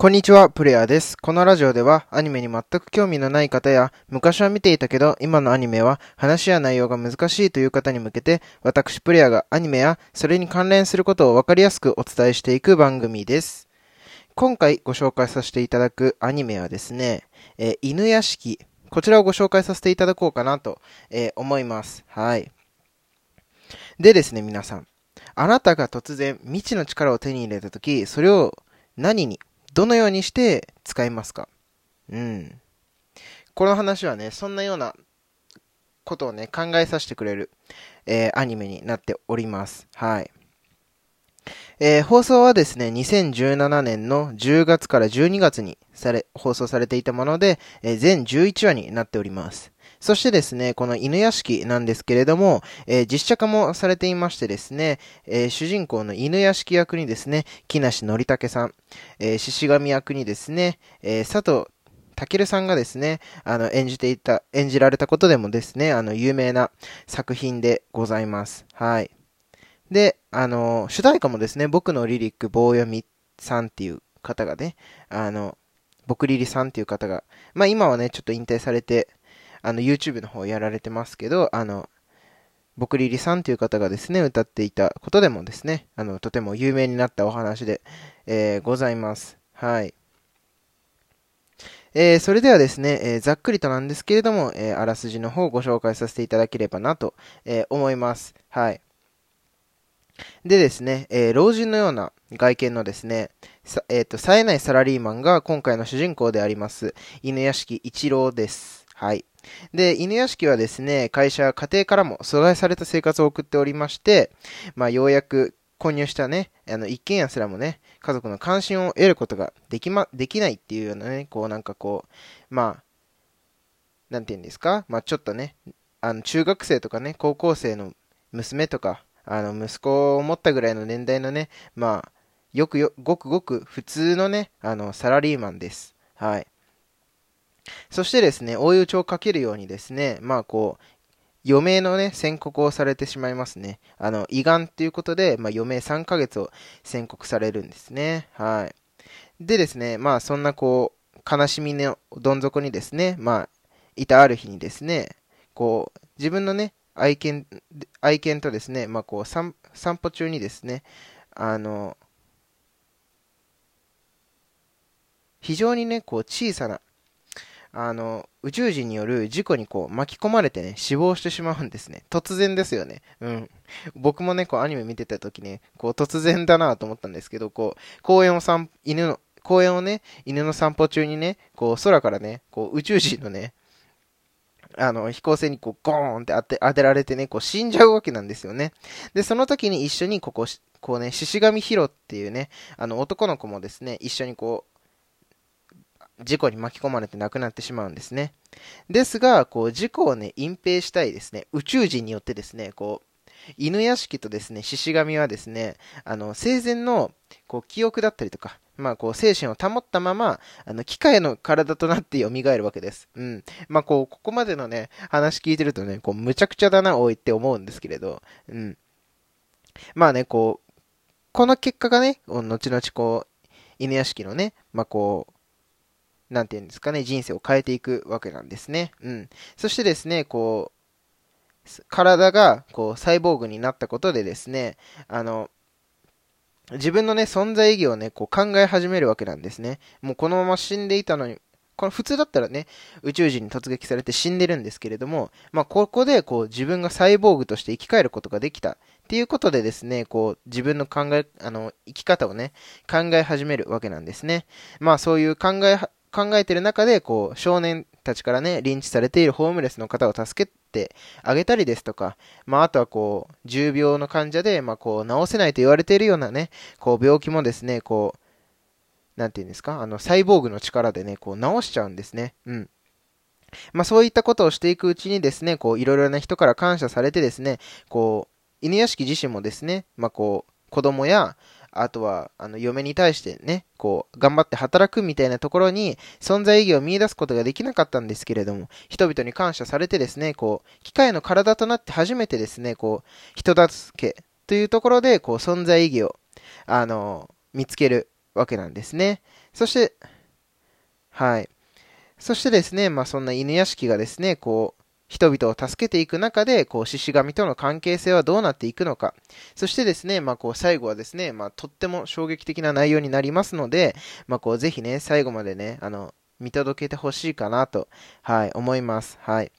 こんにちは、プレイヤーです。このラジオではアニメに全く興味のない方や昔は見ていたけど今のアニメは話や内容が難しいという方に向けて私プレイヤーがアニメやそれに関連することをわかりやすくお伝えしていく番組です。今回ご紹介させていただくアニメはですね、えー犬屋敷。こちらをご紹介させていただこうかなと、えー思います。はい。でですね、皆さん。あなたが突然未知の力を手に入れたとき、それを何にどのようにして使いますか？うん。この話はね、そんなようなことをね、考えさせてくれる、えーアニメになっております。はい。えー放送はですね、2017年の10月から12月にされ、放送されていたもので、えー全11話になっております。そしてですね、この犬屋敷なんですけれども、えー実写化もされていましてですね、えー主人公の犬屋敷役にですね、木梨憲武さん、えー獅子神役にですね、え佐藤健さんがですね、あの、演じていた、演じられたことでもですね、あの、有名な作品でございます。はい。で、あの、主題歌もですね、僕のリリック棒読みさんっていう方がね、あの、僕リリさんっていう方が、まあ今はね、ちょっと引退されて、あの、YouTube の方やられてますけど、あの、僕リリさんという方がですね、歌っていたことでもですね、あの、とても有名になったお話で、えーございます。はい。えーそれではですね、えーざっくりとなんですけれども、えあらすじの方をご紹介させていただければなと、え思います。はい。でですね、えー老人のような外見のですね、さえっ、と、冴えないサラリーマンが今回の主人公であります、犬屋敷一郎です。はい。で、犬屋敷はですね、会社、家庭からも阻害された生活を送っておりまして、まあ、ようやく購入したね、あの、一軒家すらもね、家族の関心を得ることができま、できないっていうようなね、こうなんかこう、まあ、なんて言うんですかまあちょっとね、あの、中学生とかね、高校生の娘とか、あの、息子を持ったぐらいの年代のね、まあ、よくよ、ごくごく普通のね、あの、サラリーマンです。はい。そしてですね、追い打ちをかけるようにですね、まあこう、余命のね、宣告をされてしまいますね。あの、胃がんっていうことで、まあ余命3ヶ月を宣告されるんですね。はい。でですね、まあそんなこう、悲しみのどん底にですね、まあ、いたある日にですね、こう、自分のね、愛犬、愛犬とですね、まあこう、散散歩中にですね、あの、非常にね、こう、小さな、あの、宇宙人による事故にこう巻き込まれてね、死亡してしまうんですね。突然ですよね。うん。僕もね、こうアニメ見てた時ね、こう突然だなと思ったんですけど、こう、公園を散、犬の、公園をね、犬の散歩中にね、こう空からね、こう宇宙人のね、あの、飛行船にこうゴーンって当て、当てられてね、こう死んじゃうわけなんですよね。で、その時に一緒にここ、こうね、獅子神ヒロっていうね、あの男の子もですね、一緒にこう、事故に巻き込まれて亡くなってしまうんですね。ですが、こう、事故をね、隠蔽したいですね、宇宙人によってですね、こう、犬屋敷とですね、獅子神はですね、あの、生前の、こう、記憶だったりとか、まあ、こう、精神を保ったまま、あの、機械の体となって蘇るわけです。うん。まあ、こう、ここまでのね、話聞いてるとね、こう、むちゃくちゃだな、おいって思うんですけれど、うん。まあね、こう、この結果がね、後々こう、犬屋敷のね、まあ、こう、なんていうんですかね、人生を変えていくわけなんですね。うん。そしてですね、こう、体が、こう、サイボーグになったことでですね、あの、自分のね、存在意義をね、こう考え始めるわけなんですね。もうこのまま死んでいたのに、この普通だったらね、宇宙人に突撃されて死んでるんですけれども、まあ、ここで、こう、自分がサイボーグとして生き返ることができた。っていうことでですね、こう、自分の考え、あの、生き方をね、考え始めるわけなんですね。まあ、そういう考え、考えてる中で、こう、少年たちからね、リンチされているホームレスの方を助けてあげたりですとか、まあ、あとはこう、重病の患者で、まあ、こう、治せないと言われているようなね、こう、病気もですね、こう、なんていうんですか、あの、サイボーグの力でね、こう、治しちゃうんですね。うん。まあ、そういったことをしていくうちにですね、こう、いろいろな人から感謝されてですね、こう、犬屋敷自身もですね、まあ、こう、子供や、あとは、あの、嫁に対してね、こう、頑張って働くみたいなところに、存在意義を見出すことができなかったんですけれども、人々に感謝されてですね、こう、機械の体となって初めてですね、こう、人助けというところで、こう、存在意義を、あの、見つけるわけなんですね。そして、はい。そしてですね、まあそんな犬屋敷がですね、こう、人々を助けていく中で、こう、獅子神との関係性はどうなっていくのか。そしてですね、まあ、こう、最後はですね、まあ、とっても衝撃的な内容になりますので、まあ、こう、ぜひね、最後までね、あの、見届けてほしいかなと、はい、思います。はい。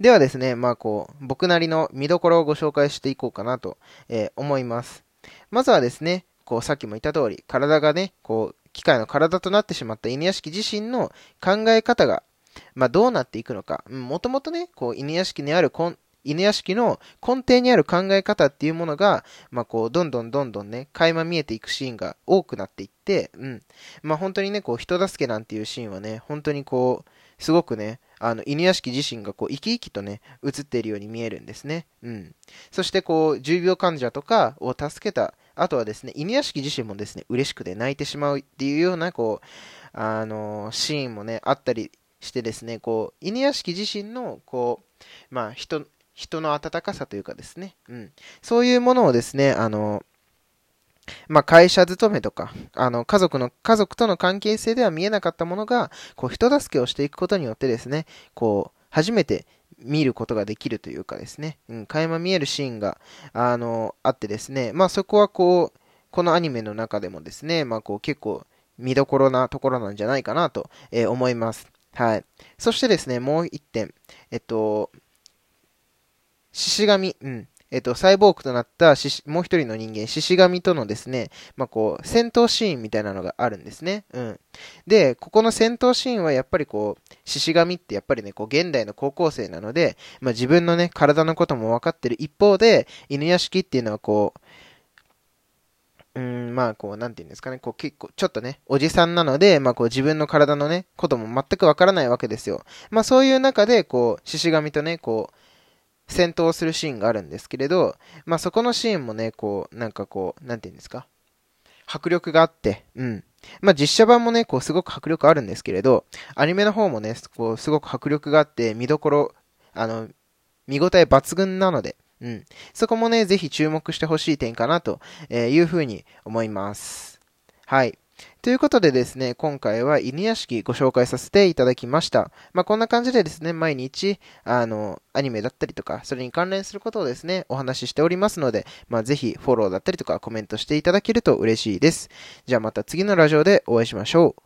ではですね、まあ、こう、僕なりの見どころをご紹介していこうかなと、えー、思います。まずはですね、こう、さっきも言った通り、体がね、こう、機械の体となってしまった犬屋敷自身の考え方が、まあ、どうなっていくのか。もともとね、こう、犬屋敷にある犬屋敷の根底にある考え方っていうものが、まあ、こう、どんどんどんどんね、垣間見えていくシーンが多くなっていって、うん。まあ、本当にね、こう、人助けなんていうシーンはね、本当にこう、すごくね、あの、犬屋敷自身がこう、生き生きとね、映っているように見えるんですね。うん。そしてこう、重病患者とかを助けた、あとはですね、犬屋敷自身もですね、嬉しくて泣いてしまうっていうような、こう、あのー、シーンもね、あったりしてですね、こう、犬屋敷自身の、こう、まあ、人、人の温かさというかですね、うん。そういうものをですね、あの、まあ、会社勤めとか、あの、家族の、家族との関係性では見えなかったものが、こう、人助けをしていくことによってですね、こう、初めて見ることができるというかですね、うん、垣間見えるシーンが、あの、あってですね、まあ、そこはこう、このアニメの中でもですね、まあ、こう、結構、見どころなところなんじゃないかなと、えー、思います。はい。そしてですね、もう一点。えっと、獅子神、うん。えっと、サイボーグとなったもう一人の人間、獅子神とのですね、まあ、こう、戦闘シーンみたいなのがあるんですね。うん。で、ここの戦闘シーンはやっぱりこう、獅子神ってやっぱりね、こう、現代の高校生なので、まあ、自分のね、体のことも分かってる一方で、犬屋敷っていうのはこう、うん、まあ、こう、なんていうんですかね、こう、結構、ちょっとね、おじさんなので、まあ、こう、自分の体のね、ことも全くわからないわけですよ。まあ、そういう中で、こう、獅子神とね、こう、戦闘するシーンがあるんですけれど、まあ、そこのシーンもね、こう、なんかこう、なんていうんですか、迫力があって、うん。まあ、実写版もね、こう、すごく迫力あるんですけれど、アニメの方もね、こう、すごく迫力があって、見どころ、あの、見応え抜群なので、うん。そこもね、ぜひ注目してほしい点かなというふうに思います。はい。ということでですね、今回は犬屋敷ご紹介させていただきました。まあ、こんな感じでですね、毎日、あの、アニメだったりとか、それに関連することをですね、お話ししておりますので、まあ、ぜひフォローだったりとかコメントしていただけると嬉しいです。じゃあまた次のラジオでお会いしましょう。